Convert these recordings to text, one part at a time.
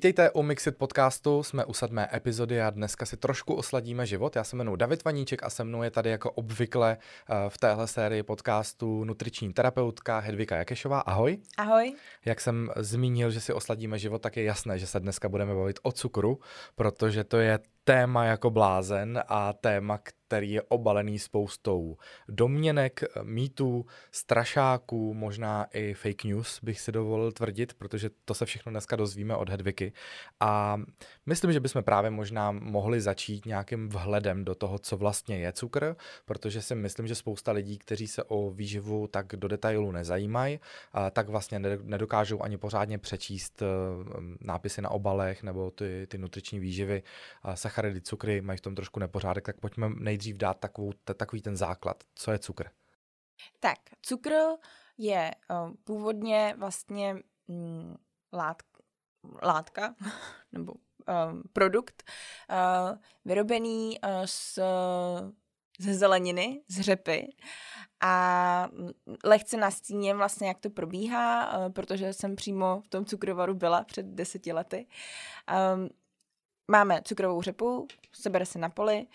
Vítejte u Mixit podcastu, jsme u sedmé epizody a dneska si trošku osladíme život. Já se jmenuji David Vaníček a se mnou je tady jako obvykle eh, v téhle sérii podcastu nutriční terapeutka Hedvika Jakešová. Ahoj. Ahoj. Jak jsem zmínil, že si osladíme život, tak je jasné, že se dneska budeme bavit o cukru, protože to je téma jako blázen a téma, který je obalený spoustou domněnek, mýtů, strašáků, možná i fake news, bych si dovolil tvrdit, protože to se všechno dneska dozvíme od Hedviky. A myslím, že bychom právě možná mohli začít nějakým vhledem do toho, co vlastně je cukr, protože si myslím, že spousta lidí, kteří se o výživu tak do detailu nezajímají, tak vlastně nedokážou ani pořádně přečíst eh, nápisy na obalech nebo ty, ty nutriční výživy, sacharidy, cukry, mají v tom trošku nepořádek, tak pojďme nejdřív dát takovou, t- takový ten základ. Co je cukr? Tak, cukr je uh, původně vlastně mm, lát, látka nebo uh, produkt uh, vyrobený uh, z, ze zeleniny, z řepy a lehce nastíním vlastně, jak to probíhá, protože jsem přímo v tom cukrovaru byla před deseti lety. Um, máme cukrovou řepu, sebere se na poli,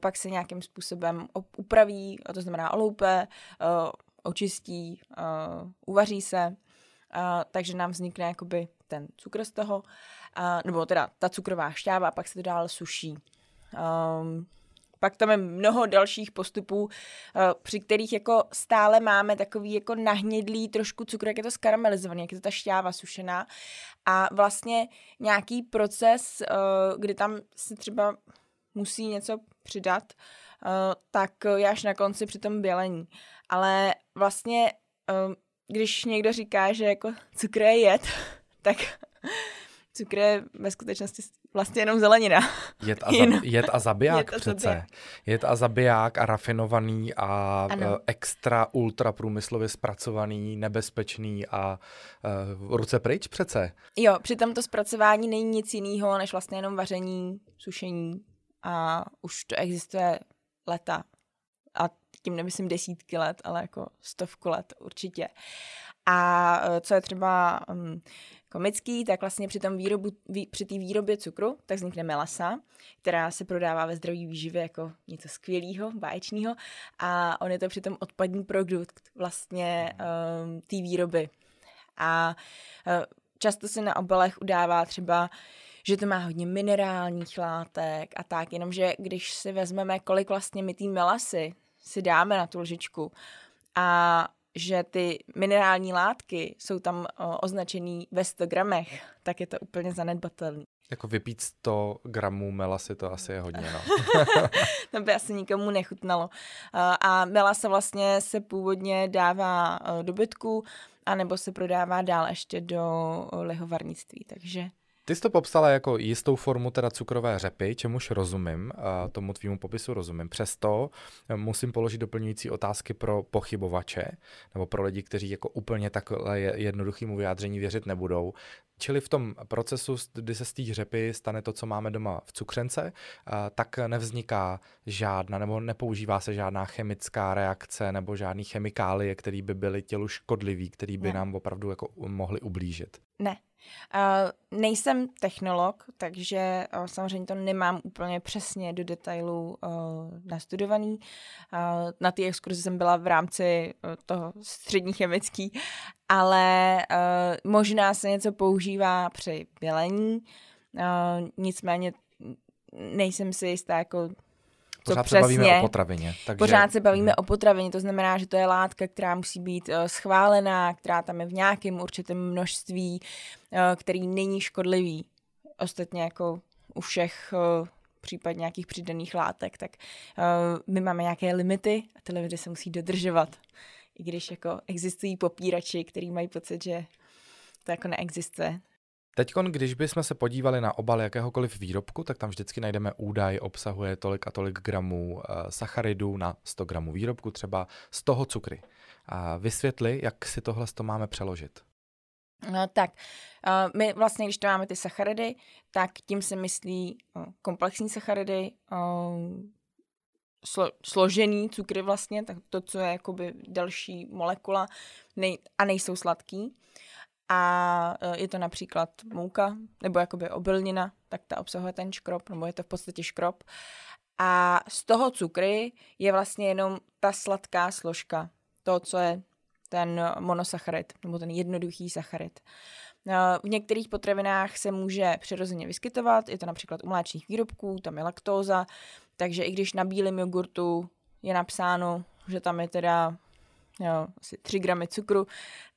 pak se nějakým způsobem upraví, to znamená oloupe, očistí, uvaří se, takže nám vznikne jakoby ten cukr z toho, nebo teda ta cukrová šťáva a pak se to dál suší. Pak tam je mnoho dalších postupů, eh, při kterých jako stále máme takový jako nahnědlý trošku cukr, jak je to skaramelizovaný, jak je to ta šťáva sušená. A vlastně nějaký proces, eh, kdy tam se třeba musí něco přidat, eh, tak je až na konci při tom bělení. Ale vlastně, když někdo říká, že jako cukr je jed, tak cukr je ve skutečnosti vlastně jenom zelenina. Jed a, za, jed a zabiják jed a přece. Zabiják. Jed a zabiják a rafinovaný a ano. extra ultra průmyslově zpracovaný, nebezpečný a uh, ruce pryč přece. Jo, při tomto zpracování není nic jiného, než vlastně jenom vaření, sušení a už to existuje leta. A tím nemyslím desítky let, ale jako stovku let určitě. A e, co je třeba um, komický, tak vlastně při tom výrobu, vý, při té výrobě cukru, tak vznikne melasa, která se prodává ve zdraví výživě jako něco skvělého, báječného a on je to přitom odpadní produkt vlastně um, té výroby. A uh, často se na obalech udává třeba že to má hodně minerálních látek a tak, jenomže když si vezmeme, kolik vlastně my té melasy si dáme na tu lžičku a že ty minerální látky jsou tam označený ve 100 gramech, tak je to úplně zanedbatelný. Jako vypít 100 gramů melasy, to asi je hodně, no. to by asi nikomu nechutnalo. A melasa vlastně se původně dává do bytku, anebo se prodává dál ještě do lihovarnictví, takže ty jsi to popsala jako jistou formu teda cukrové řepy, čemuž rozumím, tomu tvýmu popisu rozumím. Přesto eh, musím položit doplňující otázky pro pochybovače, nebo pro lidi, kteří jako úplně takhle jednoduchýmu vyjádření věřit nebudou. Čili v tom procesu, kdy se z té řepy stane to, co máme doma v cukřence, tak nevzniká žádná, nebo nepoužívá se žádná chemická reakce nebo žádný chemikálie, které by byly tělu škodlivý, které by ne. nám opravdu jako mohly ublížit. Ne, Uh, nejsem technolog, takže uh, samozřejmě to nemám úplně přesně do detailů uh, nastudovaný. Na té exkurzi jsem byla v rámci toho střední chemický, ale možná se něco používá při bělení, nicméně nejsem si jistá, jako Pořád přesně, se bavíme o potravině. Takže... Pořád se bavíme hmm. o potravině, to znamená, že to je látka, která musí být uh, schválená, která tam je v nějakém určitém množství, uh, který není škodlivý. Ostatně jako u všech uh, případ nějakých přidaných látek, tak uh, my máme nějaké limity a ty limity se musí dodržovat. I když jako existují popírači, kteří mají pocit, že to jako neexistuje. Teď, když bychom se podívali na obal jakéhokoliv výrobku, tak tam vždycky najdeme údaj, obsahuje tolik a tolik gramů uh, sacharidů na 100 gramů výrobku, třeba z toho cukry. A vysvětli, jak si tohle to máme přeložit. No, tak, uh, my vlastně, když to máme ty sacharidy, tak tím se myslí uh, komplexní sacharidy, slo, složený cukry vlastně, tak to, co je jakoby další molekula nej, a nejsou sladký. A je to například mouka nebo jakoby obilnina, tak ta obsahuje ten škrob, nebo je to v podstatě škrob. A z toho cukry je vlastně jenom ta sladká složka, to, co je ten monosacharid, nebo ten jednoduchý sacharid. V některých potravinách se může přirozeně vyskytovat, je to například u mléčných výrobků, tam je laktóza, takže i když na bílém jogurtu je napsáno, že tam je teda jo, asi 3 gramy cukru,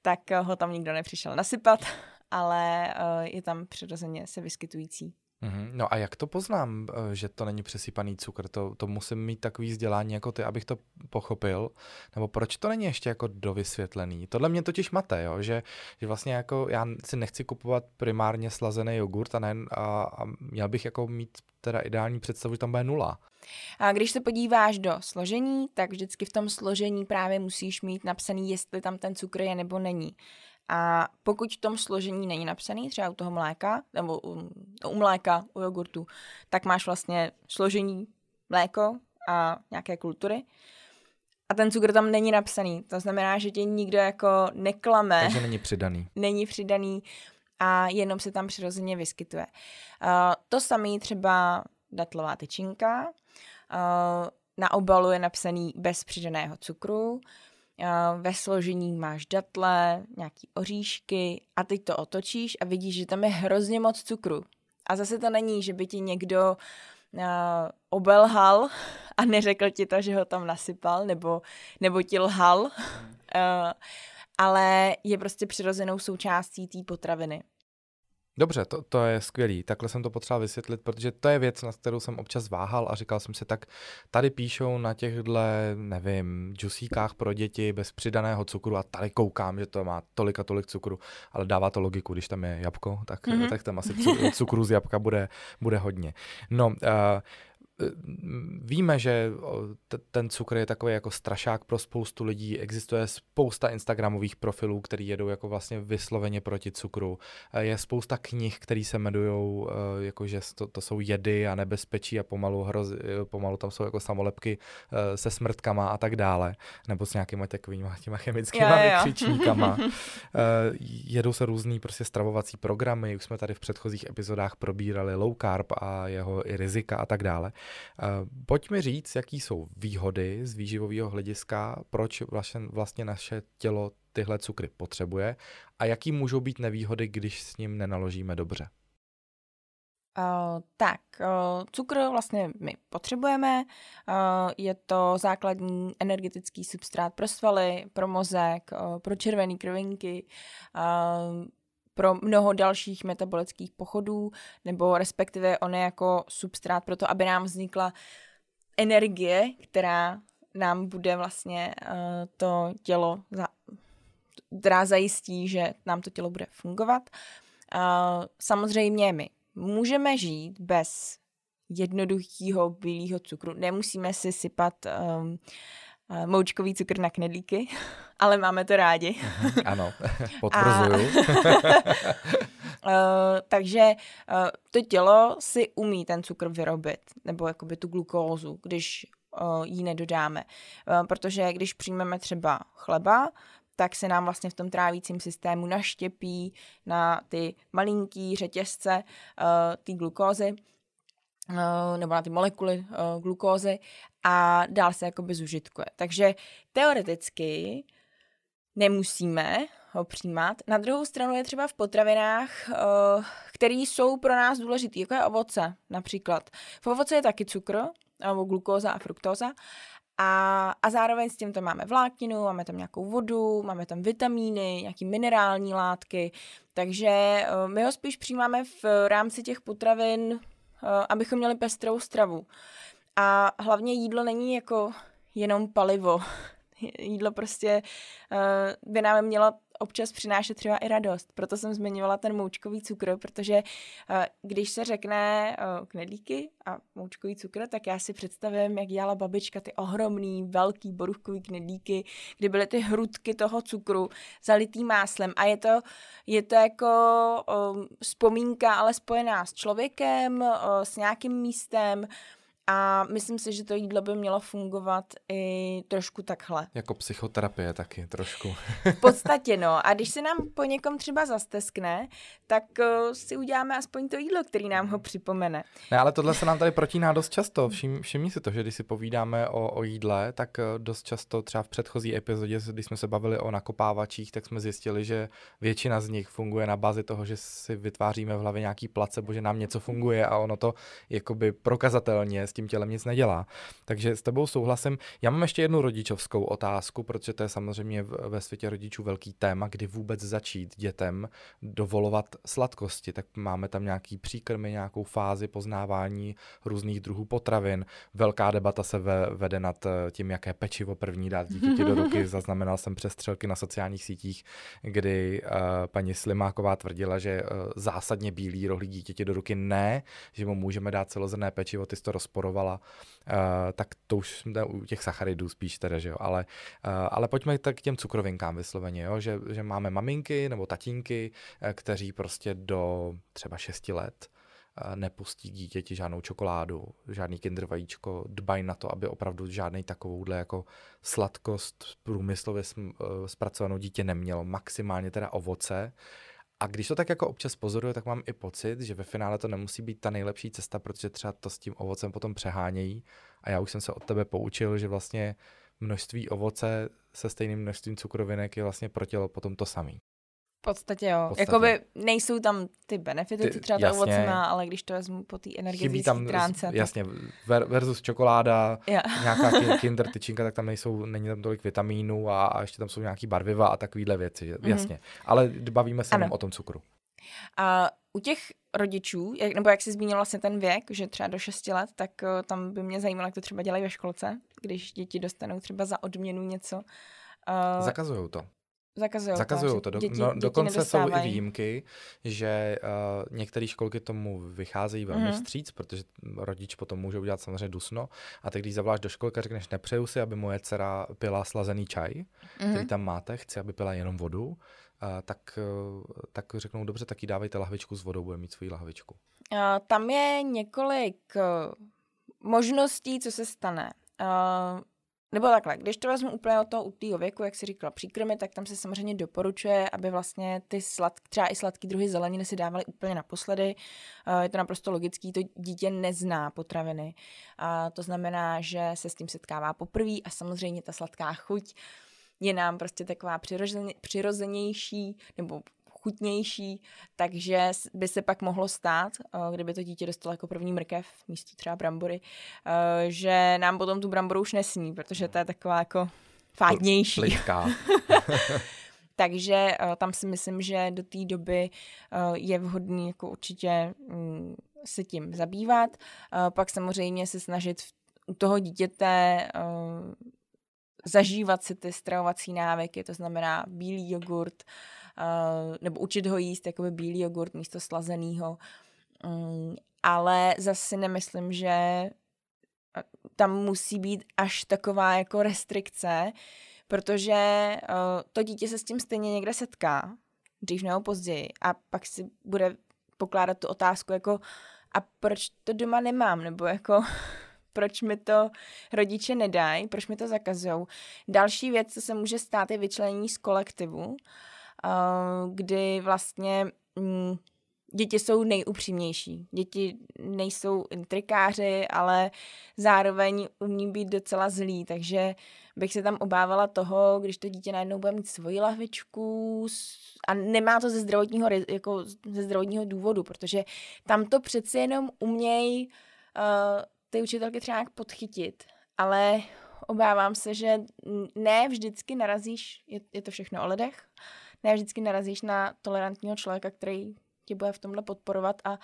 tak ho tam nikdo nepřišel nasypat, ale eh, je tam přirozeně se vyskytující. Mm-hmm. No a jak to poznám, eh, že to není přesypaný cukr? To, to musím mít takový vzdělání jako ty, abych to pochopil? Nebo proč to není ještě jako dovysvětlený? Tohle mě totiž mate, jo? Že, že vlastně jako já si nechci kupovat primárně slazený jogurt a, ne, a, a měl bych jako mít teda ideální představu, že tam bude nula. A když se podíváš do složení, tak vždycky v tom složení právě musíš mít napsaný, jestli tam ten cukr je nebo není. A pokud v tom složení není napsaný, třeba u toho mléka, nebo u, u mléka, u jogurtu, tak máš vlastně složení mléko a nějaké kultury. A ten cukr tam není napsaný. To znamená, že tě nikdo jako neklame. Takže není přidaný. Není přidaný a jenom se tam přirozeně vyskytuje. Uh, to samé třeba datlová tyčinka. Uh, na obalu je napsaný bez přidaného cukru. Ve složení máš datle, nějaký oříšky a teď to otočíš a vidíš, že tam je hrozně moc cukru. A zase to není, že by ti někdo uh, obelhal a neřekl ti to, že ho tam nasypal, nebo, nebo ti lhal, uh, ale je prostě přirozenou součástí té potraviny. Dobře, to, to je skvělý. Takhle jsem to potřeboval vysvětlit, protože to je věc, na kterou jsem občas váhal a říkal jsem si, tak tady píšou na těchto, nevím, džusíkách pro děti bez přidaného cukru a tady koukám, že to má tolik a tolik cukru, ale dává to logiku, když tam je jabko, tak, mm-hmm. tak tam asi cukru z jabka bude, bude hodně. No, uh, víme, že ten cukr je takový jako strašák pro spoustu lidí. Existuje spousta Instagramových profilů, který jedou jako vlastně vysloveně proti cukru. Je spousta knih, které se jmenují, eh, jako že to, to jsou jedy a nebezpečí a pomalu, hroz, pomalu tam jsou jako samolepky se smrtkama a tak dále. Nebo s nějakými takovými těma chemickými vykřičníkama. Jedou se různý prostě stravovací programy, už jsme tady v předchozích epizodách probírali low carb a jeho i rizika a tak dále. Eh, pojď mi říct, jaký jsou výhody z výživového hlediska, proč vlastně, vlastně naše tělo tyhle cukry potřebuje a jaký můžou být nevýhody, když s ním nenaložíme dobře. Uh, tak, uh, cukr vlastně my potřebujeme, uh, je to základní energetický substrát pro svaly, pro mozek, pro červené krvinky, pro mnoho dalších metabolických pochodů, nebo respektive on je jako substrát pro to, aby nám vznikla energie, která nám bude vlastně uh, to tělo, za, která zajistí, že nám to tělo bude fungovat. Uh, samozřejmě my můžeme žít bez jednoduchého bílého cukru. Nemusíme si sypat um, moučkový cukr na knedlíky, ale máme to rádi. Mhm, ano, potvrzuju. uh, takže uh, to tělo si umí ten cukr vyrobit, nebo jakoby tu glukózu, když uh, ji nedodáme. Uh, protože když přijmeme třeba chleba, tak se nám vlastně v tom trávícím systému naštěpí na ty malinký řetězce uh, ty glukózy, uh, nebo na ty molekuly uh, glukózy a dál se jakoby zužitkuje. Takže teoreticky nemusíme ho přijímat. Na druhou stranu je třeba v potravinách, uh, které jsou pro nás důležité, jako je ovoce například. V ovoce je taky cukr, nebo glukóza a fruktóza, a, a zároveň s tím tam máme vlákninu, máme tam nějakou vodu, máme tam vitamíny, nějaký minerální látky, takže uh, my ho spíš přijímáme v rámci těch potravin, uh, abychom měli pestrou stravu. A hlavně jídlo není jako jenom palivo. jídlo prostě uh, by nám mělo občas přinášet třeba i radost. Proto jsem zmiňovala ten moučkový cukr, protože uh, když se řekne uh, knedlíky a moučkový cukr, tak já si představím, jak dělala babička ty ohromný, velký boruchkový knedlíky, kdy byly ty hrudky toho cukru zalitý máslem a je to, je to jako vzpomínka, ale spojená s člověkem, s nějakým místem, a myslím si, že to jídlo by mělo fungovat i trošku takhle. Jako psychoterapie taky trošku. v podstatě no. A když se nám po někom třeba zasteskne, tak uh, si uděláme aspoň to jídlo, který nám ho připomene. Ne, ale tohle se nám tady protíná dost často. Všim, všimni si to, že když si povídáme o, o jídle, tak uh, dost často třeba v předchozí epizodě, když jsme se bavili o nakopávačích, tak jsme zjistili, že většina z nich funguje na bázi toho, že si vytváříme v hlavě nějaký placebo, že nám něco funguje a ono to jakoby prokazatelně s tím tělem nic nedělá. Takže s tebou souhlasím. Já mám ještě jednu rodičovskou otázku, protože to je samozřejmě ve světě rodičů velký téma, kdy vůbec začít dětem dovolovat sladkosti. Tak máme tam nějaký příkrmy, nějakou fázi poznávání různých druhů potravin. Velká debata se ve, vede nad eh, tím, jaké pečivo první dát dítěti do ruky. Zaznamenal jsem přestřelky na sociálních sítích, kdy uh, paní Slimáková tvrdila, že uh, zásadně bílý rohlík dítěti do ruky ne, že mu můžeme dát celozrné pečivo, ty jsi to uh, tak to už jsme u těch sacharidů spíš teda, že jo, ale, uh, ale pojďme tak k těm cukrovinkám vysloveně, jo, že, že máme maminky nebo tatínky, kteří prostě do třeba 6 let nepustí dítěti žádnou čokoládu, žádný kinder vajíčko, dbají na to, aby opravdu žádný takovouhle jako sladkost průmyslově zpracovanou dítě nemělo, maximálně teda ovoce, a když to tak jako občas pozoruju, tak mám i pocit, že ve finále to nemusí být ta nejlepší cesta, protože třeba to s tím ovocem potom přehánějí. A já už jsem se od tebe poučil, že vlastně množství ovoce se stejným množstvím cukrovinek je vlastně pro tělo potom to samý. V podstatě jo. V podstatě. Jakoby nejsou tam ty benefity, ty, co třeba to ovoce má, ale když to vezmu po té energetické stránce. Jasně, tak... versus čokoláda, ja. nějaká kinder tyčinka, tak tam nejsou, není tam tolik vitamínů a, a ještě tam jsou nějaký barviva a takovéhle věci, mm-hmm. jasně. Ale bavíme se jenom o tom cukru. A u těch rodičů, jak, nebo jak jsi zmínil vlastně ten věk, že třeba do 6 let, tak uh, tam by mě zajímalo, jak to třeba dělají ve školce, když děti dostanou třeba za odměnu něco. Uh, Zakazují to. Zakazují, Zakazují to. Do, děti, no, děti dokonce jsou i výjimky, že uh, některé školky tomu vycházejí velmi mm. vstříc, protože rodič potom může udělat samozřejmě dusno. A teď, když zavoláš do školky a řekneš, nepřeju si, aby moje dcera pila slazený čaj, mm. který mhm. tam máte, chci, aby pila jenom vodu, uh, tak, uh, tak řeknou, dobře, tak jí dávejte lahvičku s vodou, bude mít svoji lahvičku. Uh, tam je několik uh, možností, co se stane. Nebo takhle, když to vezmu úplně od toho u věku, jak si říkala, příkrmy, tak tam se samozřejmě doporučuje, aby vlastně ty slad, třeba i sladký druhy zeleniny si dávali úplně naposledy. Je to naprosto logický, to dítě nezná potraviny. A to znamená, že se s tím setkává poprvé a samozřejmě ta sladká chuť je nám prostě taková přirozenější, nebo chutnější, takže by se pak mohlo stát, eh, kdyby to dítě dostalo jako první mrkev místo třeba brambory, eh, že nám potom tu bramboru už nesní, protože to je taková jako fádnější. Takže uh, tam si myslím, že do té doby je vhodný jako určitě um, se tím zabývat. Pak samozřejmě se snažit u toho dítěte zažívat si ty stravovací návyky, to znamená bílý jogurt, uh, nebo učit ho jíst jakoby bílý jogurt místo slazeného. Um, ale zase nemyslím, že tam musí být až taková jako restrikce, protože uh, to dítě se s tím stejně někde setká, dřív nebo později, a pak si bude pokládat tu otázku jako a proč to doma nemám, nebo jako proč mi to rodiče nedají, proč mi to zakazují. Další věc, co se může stát, je vyčlenění z kolektivu, kdy vlastně mm, děti jsou nejupřímnější. Děti nejsou intrikáři, ale zároveň umí být docela zlí, takže bych se tam obávala toho, když to dítě najednou bude mít svoji lahvičku a nemá to ze zdravotního, jako ze zdravotního důvodu, protože tam to přeci jenom umějí uh, ty učitelky třeba nějak podchytit, ale obávám se, že ne vždycky narazíš, je, je to všechno o ledech, ne vždycky narazíš na tolerantního člověka, který tě bude v tomhle podporovat a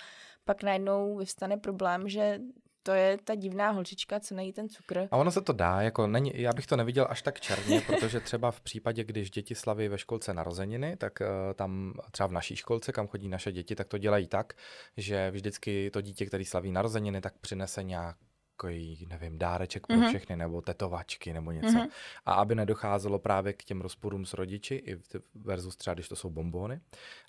pak najednou vyvstane problém, že to je ta divná holčička, co nejí ten cukr. A ono se to dá, jako není, já bych to neviděl až tak černě, protože třeba v případě, když děti slaví ve školce narozeniny, tak uh, tam třeba v naší školce, kam chodí naše děti, tak to dělají tak, že vždycky to dítě, který slaví narozeniny, tak přinese nějak takový, nevím, dáreček pro mm-hmm. všechny, nebo tetovačky, nebo něco. Mm-hmm. A aby nedocházelo právě k těm rozporům s rodiči, i versus třeba, když to jsou bombóny,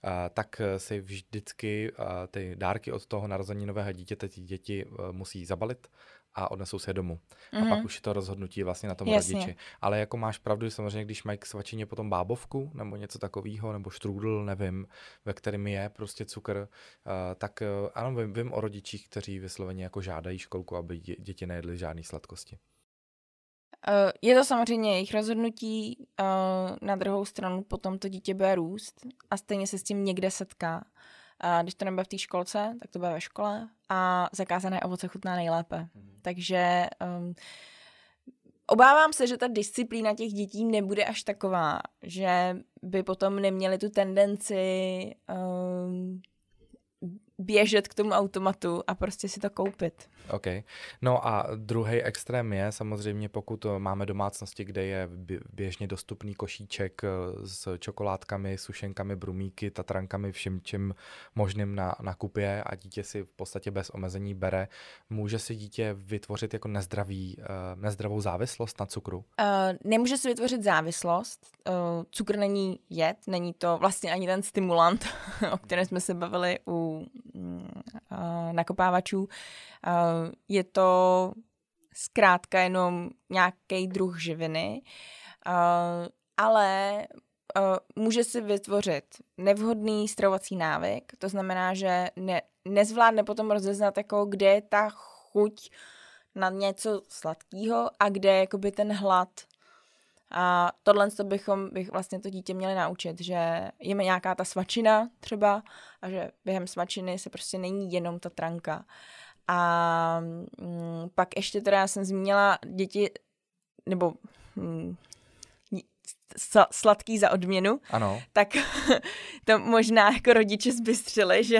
a, tak si vždycky a, ty dárky od toho narozeninového dítěte ty děti a, musí zabalit a odnesou se je domů. Mm-hmm. A Mhm. pak už je to rozhodnutí vlastně na tom Jasně. rodiči. Ale jako máš pravdu, že samozřejmě, když mají k svačině potom bábovku nebo něco takového, nebo štrůdl, nevím, ve kterým je prostě cukr, uh, tak uh, ano, vím, vím o rodičích, kteří vysloveně jako žádají školku, aby dě- děti nejedly žádné sladkosti. Eh, Je to samozřejmě jejich rozhodnutí, na druhou stranu potom to dítě bude růst a stejně se s tím někde setká. A když to nebude v té školce, tak to bude ve škole a zakázané ovoce chutná nejlépe. Takže um, obávám se, že ta disciplína těch dětí nebude až taková, že by potom neměli tu tendenci um, běžet k tomu automatu a prostě si to koupit. OK. No a druhý extrém je samozřejmě, pokud eh, máme domácnosti, kde je bě- běžně dostupný košíček eh, s čokoládkami, sušenkami, brumíky, tatrankami, vším čím možným na, na kupě a dítě si v podstatě bez omezení bere, může si dítě vytvořit jako nezdravý, eh, nezdravou závislost na cukru? Uh, nemůže si vytvořit závislost. Uh, cukr není jed, není to vlastně ani ten stimulant, o kterém jsme se bavili u uh, nakopávačů. Uh, je to zkrátka jenom nějaký druh živiny, uh, ale uh, může si vytvořit nevhodný stravovací návyk, to znamená, že ne, nezvládne potom rozeznat, jako kde je ta chuť na něco sladkého a kde je jakoby ten hlad. A tohle to bychom bych vlastně to dítě měli naučit, že je nějaká ta svačina třeba a že během svačiny se prostě není jenom ta tranka. A mm, pak ještě teda já jsem zmínila děti, nebo mm, sla- sladký za odměnu, Ano. tak to možná jako rodiče zbystřili, že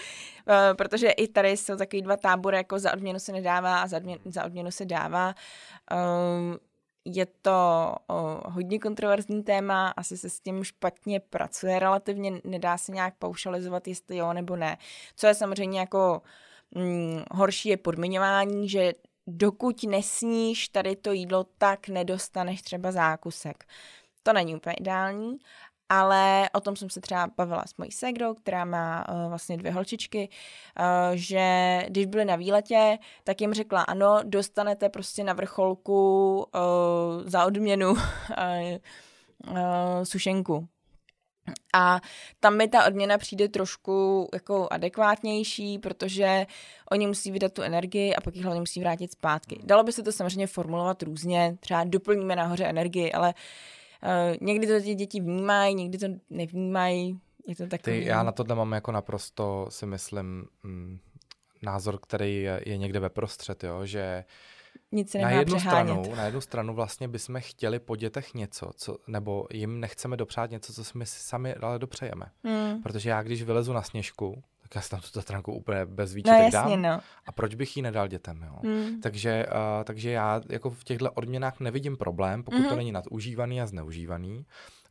eh, protože i tady jsou takový dva tábory, jako za odměnu se nedává a za odměnu, za odměnu se dává. Um, je to o, hodně kontroverzní téma, asi se s tím špatně pracuje relativně, nedá se nějak paušalizovat, jestli jo nebo ne. Co je samozřejmě jako mm, horší je podmiňování, že dokud nesníš tady to jídlo, tak nedostaneš třeba zákusek. To není úplně ideální, ale o tom jsem se třeba bavila s mojí ségrou, která má uh, vlastně dvě holčičky, uh, že když byly na výletě, tak jim řekla, ano, dostanete prostě na vrcholku uh, za odměnu uh, uh, sušenku. A tam mi ta odměna přijde trošku jako adekvátnější, protože oni musí vydat tu energii a pak ji hlavně musí vrátit zpátky. Dalo by se to samozřejmě formulovat různě, třeba doplníme nahoře energii, ale uh, někdy to ty děti vnímají, někdy to nevnímají. Je to takový... Ty, já na tohle mám jako naprosto, si myslím, mm, názor, který je, je někde ve prostřed, jo, že Nic se na nemá jednu, přehánět. stranu, na jednu stranu vlastně bychom chtěli po dětech něco, co, nebo jim nechceme dopřát něco, co si sami ale dopřejeme. Hmm. Protože já, když vylezu na sněžku, tak já si tam tu tatranku úplně bez No výčitek jasně, dám. no. A proč bych ji nedal dětem, jo? Hmm. Takže, uh, takže já jako v těchto odměnách nevidím problém, pokud mm-hmm. to Mhm. není nadužívaný a zneužívaný.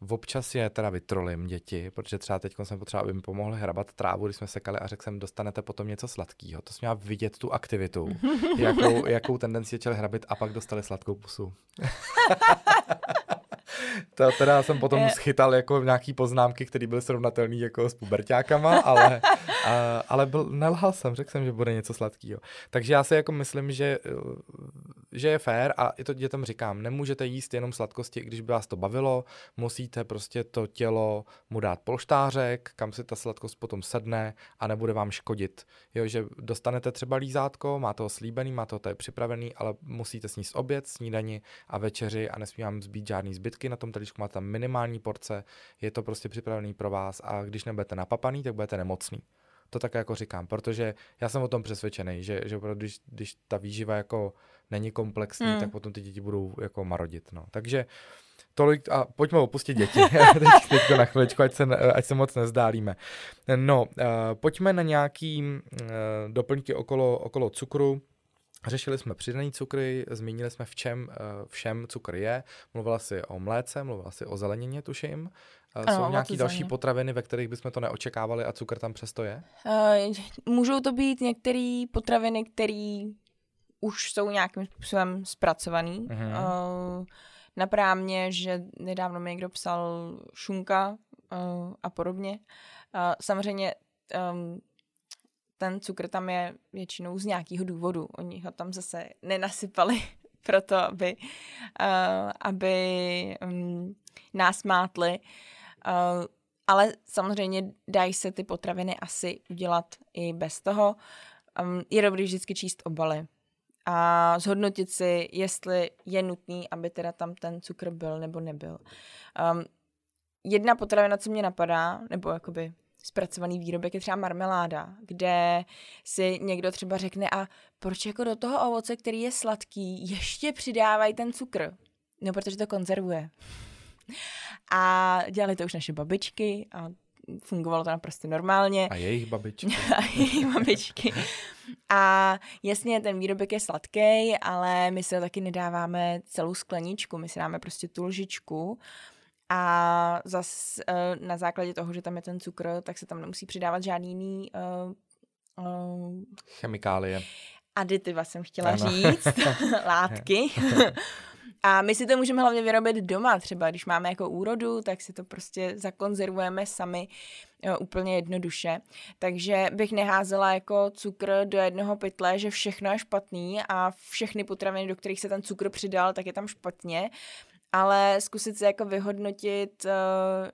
Občas je teda vytrolím děti, protože třeba teď jsem potřeba, aby mi pomohli hrabat trávu, když jsme sekali a řekl jsem, dostanete potom něco sladkého. To jsem měla vidět tu aktivitu, jakou, jakou tendenci začali hrabit a pak dostali sladkou pusu. To teda jsem potom Je- schytal jako nějaký poznámky, které byly srovnatelné jako s puberťákama, ale, a, ale byl, nelhal jsem, řekl jsem, že bude něco sladkého. Takže já si jako myslím, že, eh, že je fér a i to dětem říkám, nemůžete jíst jenom sladkosti, i když by vás to bavilo, musíte prostě to tělo mu dát polštářek, kam si ta sladkost potom sedne a nebude vám škodit. Jo, že dostanete třeba lízátko, máte ho slíbený, máte ho tady připravený, ale musíte sníst oběd, snídani a večeři a nesmí vám zbýt žádný zbytky na tom talířku, máte tam minimální porce, je to prostě připravený pro vás a když nebudete napapaný, tak budete nemocný. To tak jako říkám, protože já jsem o tom přesvědčený, že, že opravdu, když, když ta výživa jako není komplexní, hmm. tak potom ty děti budou jako marodit. No. Takže tolik a pojďme opustit děti. teď, teď to na chviličku, ať se, ať se moc nezdálíme. No, uh, pojďme na nějaký uh, doplňky okolo, okolo cukru. Řešili jsme přidaný cukry, zmínili jsme v čem uh, všem cukr je. Mluvila si o mléce, mluvila si o zelenině, tuším. Uh, Ano, jsou nějaké další zeleně. potraviny, ve kterých bychom to neočekávali a cukr tam přesto je? Uh, můžou to být některé potraviny, které už jsou nějakým způsobem zpracovaný. Mhm. Uh, napadá mě, že nedávno mi někdo psal šunka uh, a podobně. Uh, samozřejmě um, ten cukr tam je většinou z nějakého důvodu. Oni ho tam zase nenasypali proto, aby, uh, aby um, nás mátli. Uh, ale samozřejmě dají se ty potraviny asi udělat i bez toho. Um, je dobrý vždycky číst obaly a zhodnotit si, jestli je nutný, aby teda tam ten cukr byl nebo nebyl. Um, jedna potravina, co mě napadá, nebo jakoby zpracovaný výrobek je třeba marmeláda, kde si někdo třeba řekne a proč jako do toho ovoce, který je sladký, ještě přidávají ten cukr? No, protože to konzervuje. A dělali to už naše babičky a fungovalo to naprosto normálně. A jejich babičky. a jejich babičky. A jasně, ten výrobek je sladký, ale my si ho taky nedáváme celou skleničku, my si dáme prostě tu lžičku a zas uh, na základě toho, že tam je ten cukr, tak se tam nemusí přidávat žádný jiný uh, uh, chemikálie. Aditiva jsem chtěla ano. říct, látky. A my si to můžeme hlavně vyrobit doma, třeba když máme jako úrodu, tak si to prostě zakonzervujeme sami jo, úplně jednoduše. Takže bych neházela jako cukr do jednoho pytle, že všechno je špatný a všechny potraviny, do kterých se ten cukr přidal, tak je tam špatně ale zkusit se jako vyhodnotit, uh,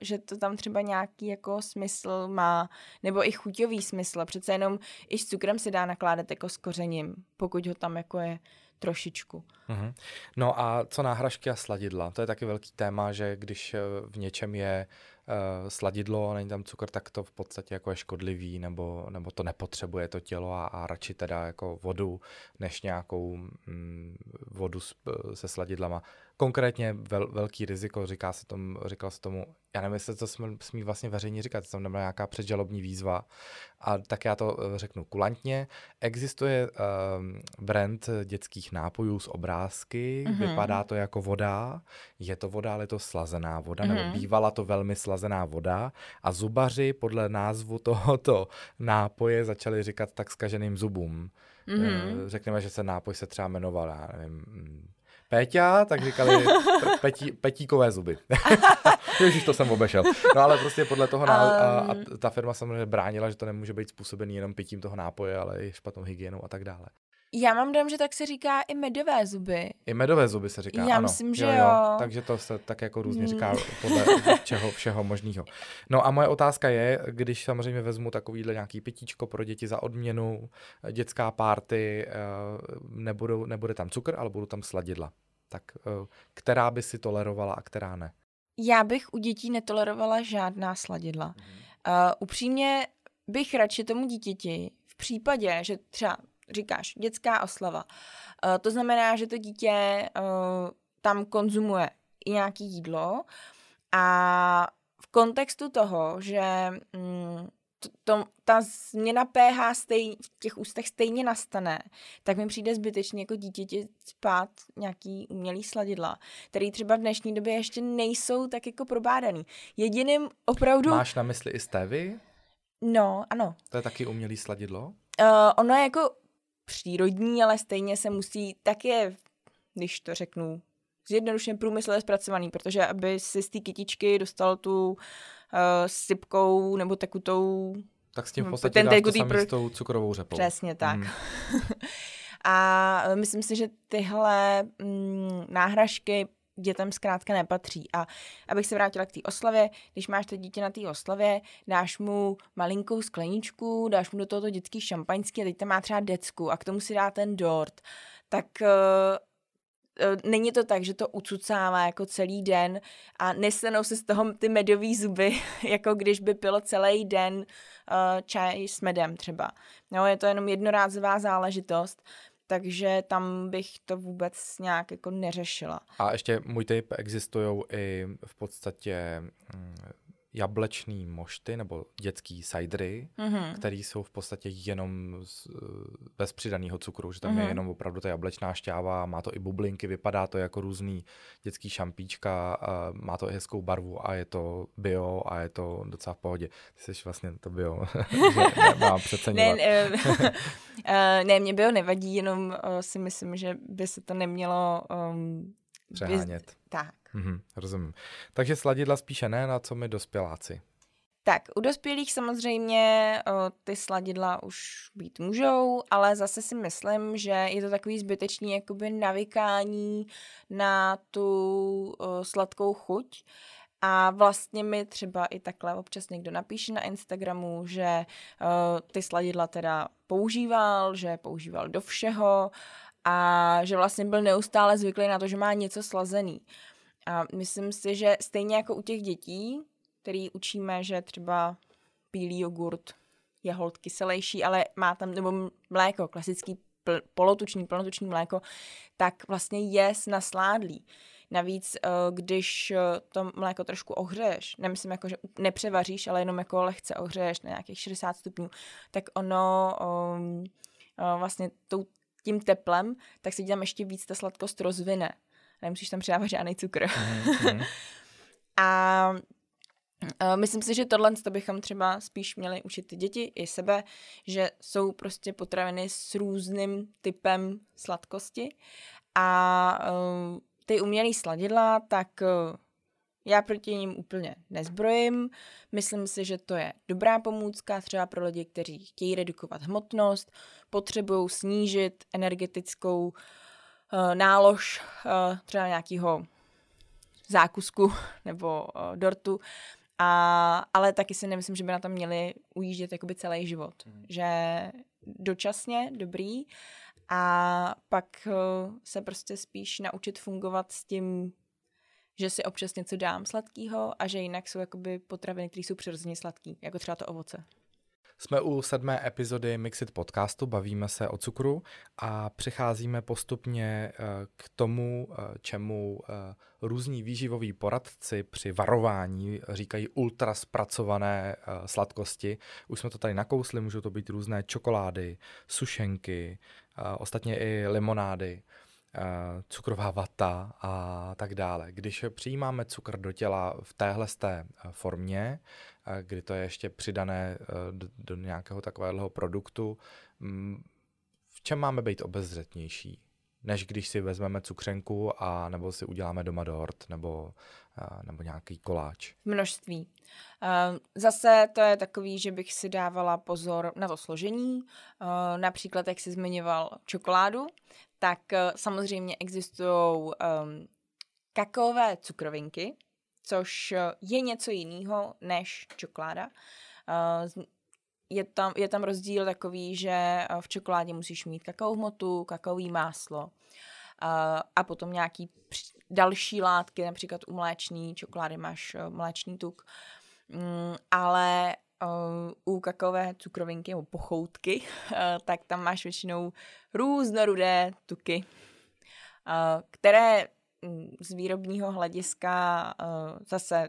že to tam třeba nějaký jako smysl má, nebo i chuťový smysl. Přece jenom i s cukrem se dá nakládat jako s kořením, pokud ho tam jako je trošičku. Mm-hmm. No a co náhražky a sladidla? To je taky velký téma, že když eh, v něčem je uh, sladidlo, není tam cukr, tak to v podstatě jako je škodlivý, nebo, nebo to nepotřebuje to tělo a, a radši teda jako vodu, než nějakou mm, vodu s, se sladidlama konkrétně vel, velký riziko, říká se tomu, říkal se tomu, já nevím, jestli to smí, smí vlastně veřejně říkat, tam nebyla nějaká předžalobní výzva, a tak já to eh, řeknu kulantně. Existuje um, brand dětských nápojů z obrázky, mm-hmm. vypadá to jako voda, je to voda, ale je to slazená voda, mm-hmm. nebo mhm. bývala to velmi slazená voda a zubaři podle názvu tohoto nápoje začali říkat tak skaženým zubům. Mm-hmm. Řekněme, že se nápoj se třeba jmenoval, já nevím, mm, Péťa, tak říkali petí, petíkové zuby. Ježíš, to jsem obešel. No ale prostě podle toho um... a, a ta firma samozřejmě bránila, že to nemůže být způsobený jenom pitím toho nápoje, ale i špatnou hygienou a tak dále. Já mám dojem, že tak se říká i medové zuby. I medové zuby se říká, Já ano. myslím, že jo, jo. jo. Takže to se tak jako různě říká hmm. podle čeho všeho možného. No a moje otázka je, když samozřejmě vezmu takovýhle nějaký pitíčko pro děti za odměnu, dětská párty, eh, nebudou, nebude tam cukr, ale budou tam sladidla. Tak eh, která by si tolerovala a která ne? Já bych u dětí netolerovala žádná sladidla. Mm-hmm. Uh, upřímně bych radši tomu dítěti v případě, že třeba říkáš, dětská oslava. Uh, to znamená, že to dítě uh, tam konzumuje i nějaké jídlo a v kontextu toho, že mm, to, to, ta změna pH stej, v těch ústech stejně nastane, tak mi přijde zbytečně jako dítěti spát nějaký umělý sladidla, který třeba v dnešní době ještě nejsou tak jako probádaný. Jediným opravdu... Máš na mysli i stevy? No, ano. To je taky umělý sladidlo? Uh, ono je jako přírodní, ale stejně se musí, tak je, když to řeknu, zjednodušeně průmyslově zpracovaný, protože aby si z té kytičky dostal tu uh, sypkou nebo tekutou tak s tím v hm, podstatě ten dáš to pro... s tou cukrovou řepou. Přesně tak. Mm. a myslím si, že tyhle mm, náhražky dětem zkrátka nepatří. A abych se vrátila k té oslavě, když máš to dítě na té oslavě, dáš mu malinkou skleničku, dáš mu do tohoto dětský šampaňský a teď tam má třeba decku a k tomu si dá ten dort, tak uh, není to tak, že to ucucává jako celý den a nesenou se z toho ty medový zuby, jako když by pilo celý den uh, čaj s medem třeba. No, je to jenom jednorázová záležitost takže tam bych to vůbec nějak jako neřešila. A ještě můj tip, existují i v podstatě mm, jablečný mošty nebo dětský sajdry, mm-hmm. které jsou v podstatě jenom z, bez přidaného cukru, že tam mm-hmm. je mhm. jenom opravdu ta jablečná šťáva, má to i bublinky, vypadá to jako různý dětský šampíčka, a má to i hezkou barvu a je to bio a je to docela v pohodě. Ty jsi vlastně to bio, mám přeceňovat. ne, ne, ne, mě bio nevadí, jenom si myslím, že by se to nemělo um, Přehánět. Tak. Mhm, rozumím. Takže sladidla spíše ne, na co my dospěláci. Tak, u dospělých samozřejmě o, ty sladidla už být můžou, ale zase si myslím, že je to takový zbytečný jakoby navykání na tu o, sladkou chuť. A vlastně mi třeba i takhle občas někdo napíše na Instagramu, že uh, ty sladidla teda používal, že používal do všeho a že vlastně byl neustále zvyklý na to, že má něco slazený. A myslím si, že stejně jako u těch dětí, který učíme, že třeba bílý jogurt je hold kyselější, ale má tam, nebo mléko, klasický pl, polotučný, plnotučný mléko, tak vlastně je nasládlý. Navíc, eh, když eh, to mléko trošku ohřeješ, nemyslím jako, že nepřevaříš, ale jenom jako lehce ohřeješ na nějakých 60 stupňů, tak ono um, vlastně tou, tím teplem, tak se tam ještě víc ta sladkost rozvine. Nemusíš tam přidávat žádný cukr. Mm-hmm. a Uh, myslím si, že tohle to bychom třeba spíš měli učit ty děti i sebe, že jsou prostě potraviny s různým typem sladkosti a uh, ty umělý sladidla, tak uh, já proti ním úplně nezbrojím. Myslím si, že to je dobrá pomůcka třeba pro lidi, kteří chtějí redukovat hmotnost, potřebují snížit energetickou uh, nálož uh, třeba nějakého zákusku nebo uh, dortu, a, ale taky si nemyslím, že by na to měli ujíždět jakoby celý život. Mm. Že dočasně dobrý a pak se prostě spíš naučit fungovat s tím, že si občas něco dám sladkého a že jinak jsou jakoby potraviny, které jsou přirozeně sladký, jako třeba to ovoce. Jsme u sedmé epizody Mixit podcastu, bavíme se o cukru a přecházíme postupně eh, k tomu, eh, čemu eh, různí výživoví poradci při varování říkají ultra zpracované sladkosti. Už jsme to tady nakousli, můžou to být různé čokolády, sušenky, ostatně i limonády cukrová vata a tak dále. Když přijímáme cukr do těla v téhle formě, kdy to je ještě přidané eh, do, do nějakého takového produktu. Mm, v čem máme být obezřetnější? Než když si vezmeme cukřenku a nebo si uděláme doma dort nebo, nebo nějaký koláč. Množství. Zase to je takový, že bych si dávala pozor na to složení. Například, jak jsi zmiňoval čokoládu, tak samozřejmě existují kakaové cukrovinky, což eh, je něco jiného než čokoláda. Eh, je tam, je tam rozdíl takový, že eh, v čokoládě musíš mít kakao hmotu, kakaový máslo a potom nějaký další látky, například u mléčný čokolády máš mléčný tuk, mm, ale u kakaové cukrovinky nebo pochoutky, tak tam máš většinou různorodé tuky, které Mm, z výrobního hlediska zase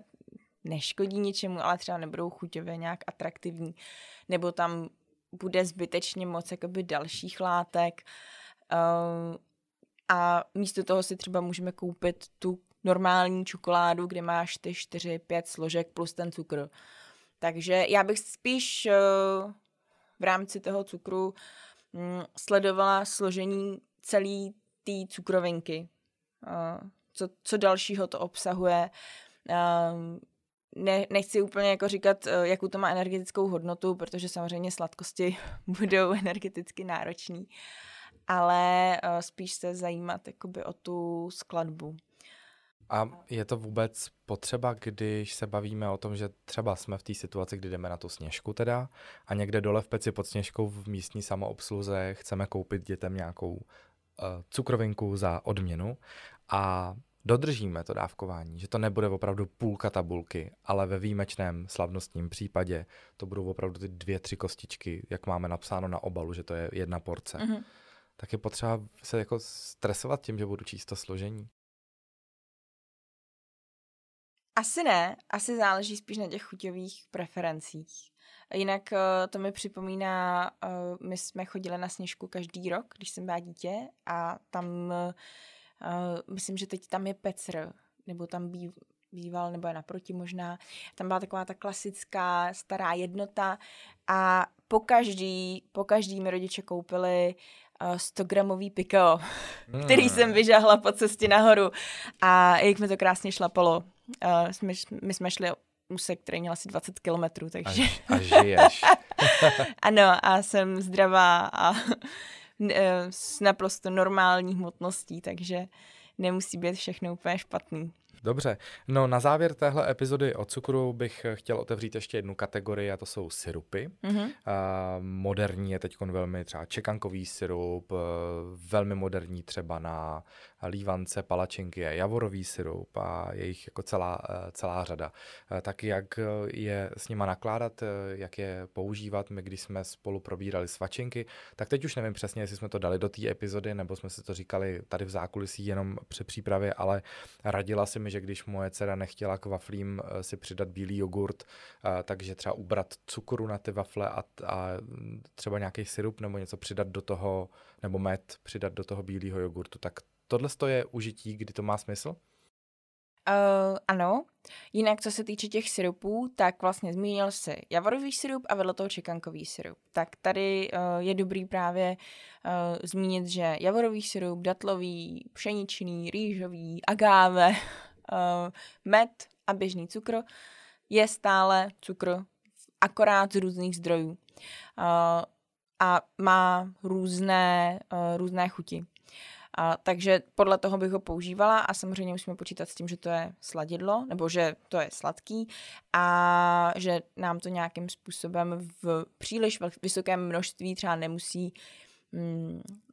neškodí ničemu, ale třeba nebudou chuťově nějak atraktivní, nebo tam bude zbytečně moc jakoby dalších látek uh, a místo toho si třeba můžeme koupit tu normální čokoládu, kde máš ty 4-5 složek plus ten cukr. Takže já bych spíš uh, v rámci toho cukru um, sledovala složení celé té cukrovinky, co, co dalšího to obsahuje. Ne, nechci úplně jako říkat, e, jakou to má energetickou hodnotu, protože samozřejmě sladkosti budou energeticky náročný, ale e, spíš se zajímat jakoby o tu skladbu. A je to vůbec potřeba, když se bavíme o tom, že třeba jsme v té situaci, kdy jdeme na tu sněžku teda a někde dole v peci pod sněžkou v místní samoobsluze chceme koupit dětem nějakou uh, cukrovinku za odměnu a dodržíme to dávkování, že to nebude opravdu půlka tabulky, ale ve výjimečném slavnostním případě to budou opravdu ty dvě, tři kostičky, jak máme napsáno na obalu, že to je jedna porce. Mm-hmm. Tak je potřeba se jako stresovat tím, že budu číst to složení. Asi ne, asi záleží spíš na těch chuťových preferencích. Jinak eh, to mi připomíná, eh, my jsme chodili na sněžku každý rok, když jsem byla dítě a tam Uh, myslím, že teď tam je Pecr, nebo tam býv, býval, nebo je naproti možná. Tam byla taková ta klasická stará jednota a po každý, po každý mi rodiče koupili uh, 100 gramový piko, mm. který jsem vyžahla po cestě nahoru a jak mi to krásně šlapalo. Uh, my, my jsme šli úsek, který měl asi 20 kilometrů, takže... A, a žiješ. ano, a jsem zdravá a eh, s naprosto normální hmotností, takže nemusí být všechno úplně špatný. Dobře, no na závěr téhle epizody o cukru bych chtěl otevřít ještě jednu kategorii a to jsou syrupy. Mm-hmm. Uh, moderní je teď velmi třeba čekankový syrup, uh, velmi moderní třeba na lívance, palačinky je javorový syrup a je jich jako celá, uh, celá řada. Uh, tak jak je s nima nakládat, uh, jak je používat, my když jsme spolu probírali svačinky, tak teď už nevím přesně, jestli jsme to dali do té epizody, nebo jsme si to říkali tady v zákulisí jenom při přípravě, ale radila si mi, že když moje dcera nechtěla k waflím eh, si přidat bílý jogurt, eh, takže třeba ubrat cukru na ty wafle a, a třeba nějaký syrup nebo něco přidat do toho, nebo med přidat do toho bílého jogurtu. Tak tohle je užití, kdy to má smysl? Uh, ano. Jinak, co se týče těch syrupů, tak vlastně zmínil si javorový syrup a vedle toho čekankový syrup. Tak tady uh, je dobrý právě uh, zmínit, že javorový syrup, datlový, pšeničný, rýžový, agáve, med a běžný cukr je stále cukr, akorát z různých zdrojů. Uh, a má různé, uh, různé chuti. A, takže podle toho bych ho používala a samozřejmě musíme počítat s tím, že to je sladidlo, nebo že to je sladký a že nám to nějakým způsobem v příliš vysokém množství třeba nemusí mm,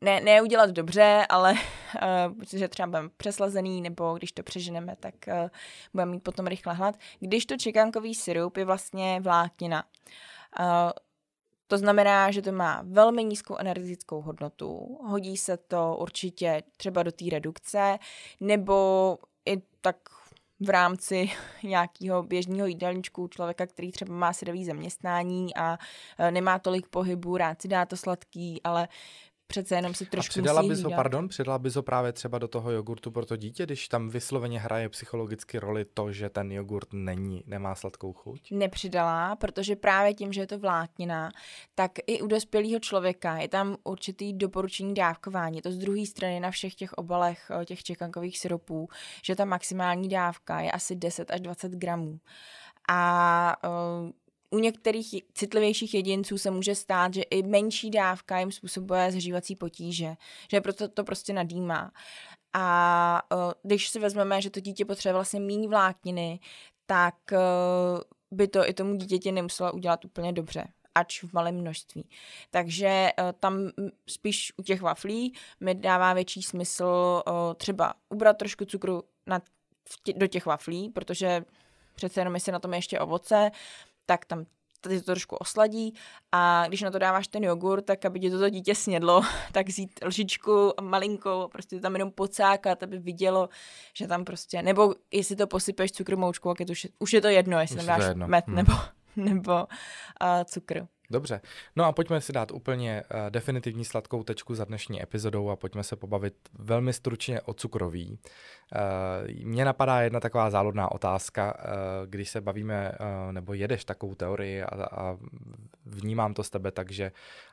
ne, ne udělat dobře, ale uh, že třeba budeme přeslazený, nebo když to přeženeme, tak uh, budeme mít potom rychle hlad. Když to čekankový syrup je vlastně vláknina. Uh, to znamená, že to má velmi nízkou energetickou hodnotu, hodí se to určitě třeba do té redukce, nebo i tak v rámci nějakého běžného jídelníčku člověka, který třeba má sedový zaměstnání a e, nemá tolik pohybu, rád si dá to sladký, ale přece jenom si trošku A přidala bys ho, pardon, přidala bys ho právě třeba do toho jogurtu pro to dítě, když tam vysloveně hraje psychologicky roli to, že ten jogurt není, nemá sladkou chuť? Nepřidala, protože právě tím, že je to vláknina, tak i u dospělého člověka je tam určitý doporučení dávkování. To z druhé strany na všech těch obalech eh, těch čekankových syrupů, že ta maximální dávka je asi 10 až 20 gramů. A uh, u některých citlivějších jedinců se může stát, že i menší dávka jim způsobuje zhřívací potíže, že proto to prostě nadýmá. A uh, když si vezmeme, že to dítě potřebuje vlastně méně vlákniny, tak uh, by to i tomu dítěti nemuselo udělat úplně dobře ač v malém množství. Takže uh, tam spíš u těch waflí mi dává větší smysl uh, třeba ubrat trošku cukru na, tě, do těch waflí, protože přece jenom jestli na tom ještě ovoce, tak tam tady to trošku osladí a když na to dáváš ten jogurt, tak aby ti toto dítě snědlo, tak vzít lžičku malinkou, prostě tam jenom pocákat, aby vidělo, že tam prostě, nebo jestli to posypeš cukr moučkou, jak je to, už, už je to jedno, jestli tam dáš jedno. med hmm. nebo, nebo uh, cukr. Dobře, no a pojďme si dát úplně uh, definitivní sladkou tečku za dnešní epizodou a pojďme se pobavit velmi stručně o cukroví. Uh, mně napadá jedna taková záludná otázka, uh, když se bavíme, uh, nebo jedeš takovou teorii a, a vnímám to z tebe tak, že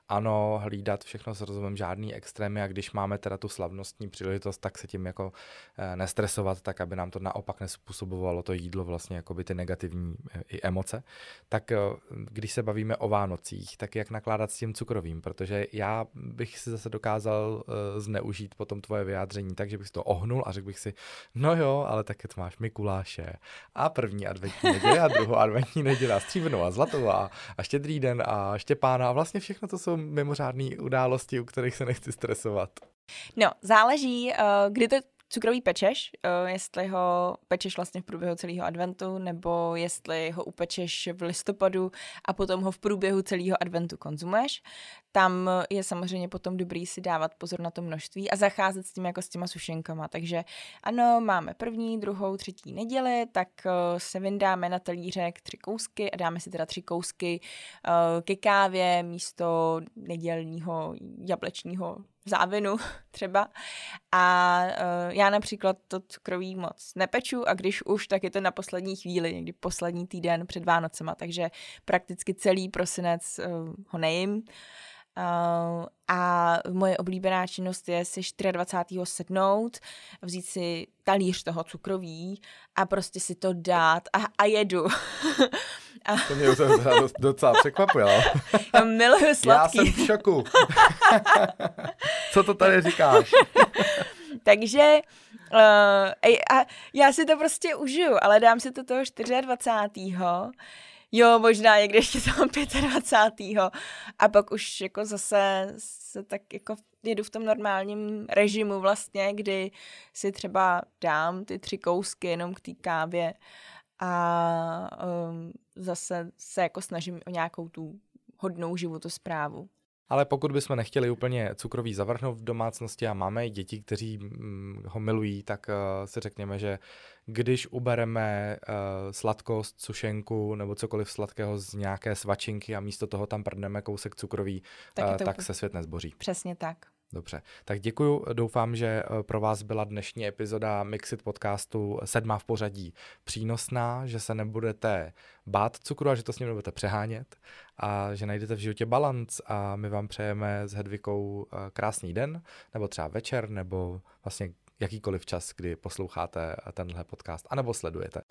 ano, hlídat všechno s rozumem, žádný extrémy a když máme teda tu slavnostní příležitost, tak se tím jako e, nestresovat, tak aby nám to naopak nespůsobovalo to jídlo vlastně jako by ty negativní e, i emoce. Tak e, když se bavíme o Vánocích, tak jak nakládat s tím cukrovým, protože já bych si zase dokázal zneužít potom tvoje vyjádření tak, že bych si to ohnul a řekl bych si, no jo, ale také to máš Mikuláše a první adventní neděle a druhou adventní neděle a stříbrnou a zlatou a, a štědrý den a Štěpána a vlastně všechno to jsou mimořádné události, u kterých se nechci stresovat? No, záleží, uh, kdy to cukrový pečeš, uh, jestli ho pečeš vlastně v průběhu celého adventu, nebo jestli ho upečeš v listopadu a potom ho v průběhu celého adventu konzumuješ. Tam je samozřejmě potom dobrý si dávat pozor na to množství a zacházet s tím jako s těma sušenkama. Takže ano, máme první, druhou, třetí neděli, tak uh, se vyndáme na talířek tři kousky a dáme si teda tři kousky uh, ke kávě místo nedělního jablečního závinu třeba. A uh, já například to cukroví moc nepeču a když už, tak je to na poslední chvíli, někdy poslední týden před Vánocema, takže prakticky celý prosinec uh, ho nejím. Uh, a moje oblíbená činnost je si 24. sednout, vzít si talíř toho cukroví a prostě si to dát a, a jedu. a... To mě docela překvapuje. Já miluju sladký. Já jsem v šoku. Co to tady říkáš? Takže uh, a já si to prostě užiju, ale dám si to toho 24 jo, možná někde ještě toho 25. A pak už jako zase se tak jako jedu v tom normálním režimu vlastně, kdy si třeba dám ty tři kousky jenom k té kávě a um, zase se jako snažím o nějakou tu hodnou životosprávu. Ale pokud bychom nechtěli úplně cukroví zavrhnout v domácnosti a máme děti, kteří mm, ho milují, tak uh, si řekněme, že když ubereme uh, sladkost, sušenku nebo cokoliv sladkého z nějaké svačinky a místo toho tam prdneme kousek cukroví, tak, uh, tak se svět nezboří. Přesně tak. Dobře, tak děkuju. Doufám, že eh, pro vás byla dnešní epizoda Mixit podcastu sedmá v pořadí přínosná, že se nebudete bát cukru a že to s ním nebudete přehánět a že najdete v životě balans a my vám přejeme s Hedvikou krásný den, nebo třeba večer, nebo vlastně jakýkoliv čas, kdy posloucháte tenhle podcast, anebo sledujete.